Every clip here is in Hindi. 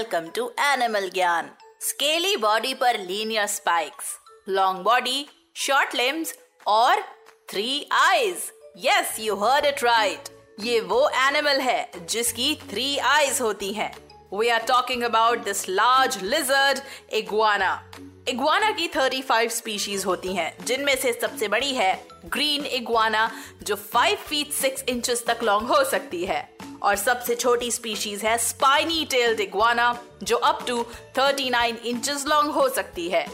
वेलकम टू एनिमल ज्ञान स्केली बॉडी पर linear spikes long body short limbs और three eyes yes you heard it right ये वो एनिमल है जिसकी थ्री आईज होती हैं. We are talking about this large lizard iguana iguana की 35 स्पीशीज होती हैं, जिनमें से सबसे बड़ी है ग्रीन इग्वाना जो 5 फीट 6 इंचेस तक लॉन्ग हो सकती है. और सबसे छोटी स्पीशीज है स्पाइनी टेल्ड इग्वाना जो अप टू 39 इंचेस लॉन्ग हो सकती है।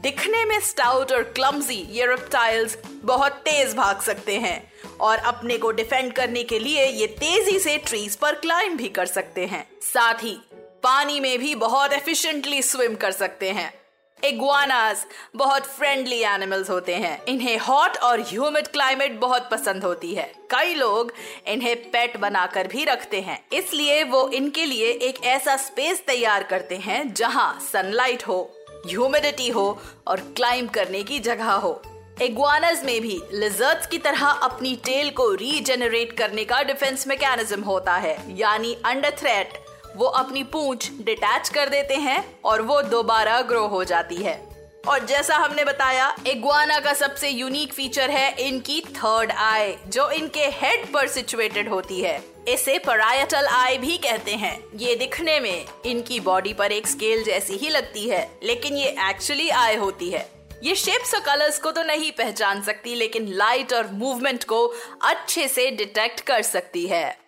दिखने में स्टाउट और क्लमजी ये रेप्टाइल्स बहुत तेज भाग सकते हैं और अपने को डिफेंड करने के लिए ये तेज़ी से ट्रीज पर क्लाइंब भी कर सकते हैं। साथ ही, पानी में भी बहुत एफिशिएंटली स्विम कर सकते हैं। इग्वानास बहुत फ्रेंडली एनिमल्स होते हैं। इन्हें हॉट और ह्यूमिड क्लाइमेट बहुत पसंद होती है। कई लोग इन्हें पेट बनाकर भी रखते हैं। इसलिए वो इनके लिए एक ऐसा स्पेस तैयार करते हैं जहाँ सनलाइट हो ह्यूमिडिटी हो और क्लाइंब करने की जगह हो। इग्वानस में भी लिजर्ट्स की तरह अपनी टेल को रीजेनरेट करने का डिफेंस मैकेनिज्म होता है। यानी अंडर थ्रेट वो अपनी पूंछ डिटैच कर देते हैं और वो दोबारा ग्रो हो जाती है। और जैसा हमने बताया इग्वाना का सबसे यूनिक फीचर है इनकी थर्ड आई जो इनके हेड पर सिचुएटेड होती है। इसे परायटल आई भी कहते हैं। ये दिखने में इनकी बॉडी पर एक स्केल जैसी ही लगती है, लेकिन ये एक्चुअली आई होती है। ये शेप्स और कलर्स को तो नहीं पहचान सकती, लेकिन लाइट और मूवमेंट को अच्छे से डिटेक्ट कर सकती है।